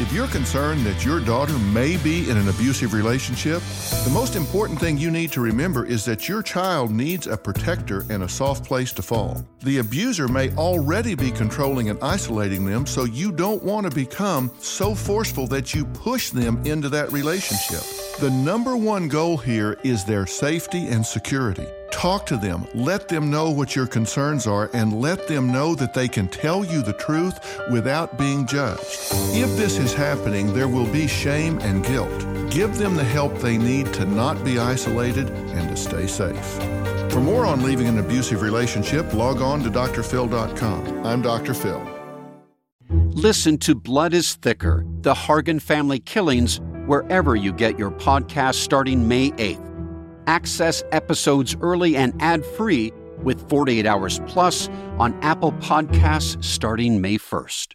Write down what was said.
If you're concerned that your daughter may be in an abusive relationship, the most important thing you need to remember is that your child needs a protector and a soft place to fall. The abuser may already be controlling and isolating them, so you don't want to become so forceful that you push them into that relationship. The number one goal here is their safety and security. Talk to them, let them know what your concerns are, and let them know that they can tell you the truth without being judged. If this is happening, there will be shame and guilt. Give them the help they need to not be isolated and to stay safe. For more on leaving an abusive relationship, log on to drphil.com. I'm Dr. Phil. Listen to Blood is Thicker The Hargan Family Killings wherever you get your podcast starting May 8th. Access episodes early and ad free with 48 Hours Plus on Apple Podcasts starting May 1st.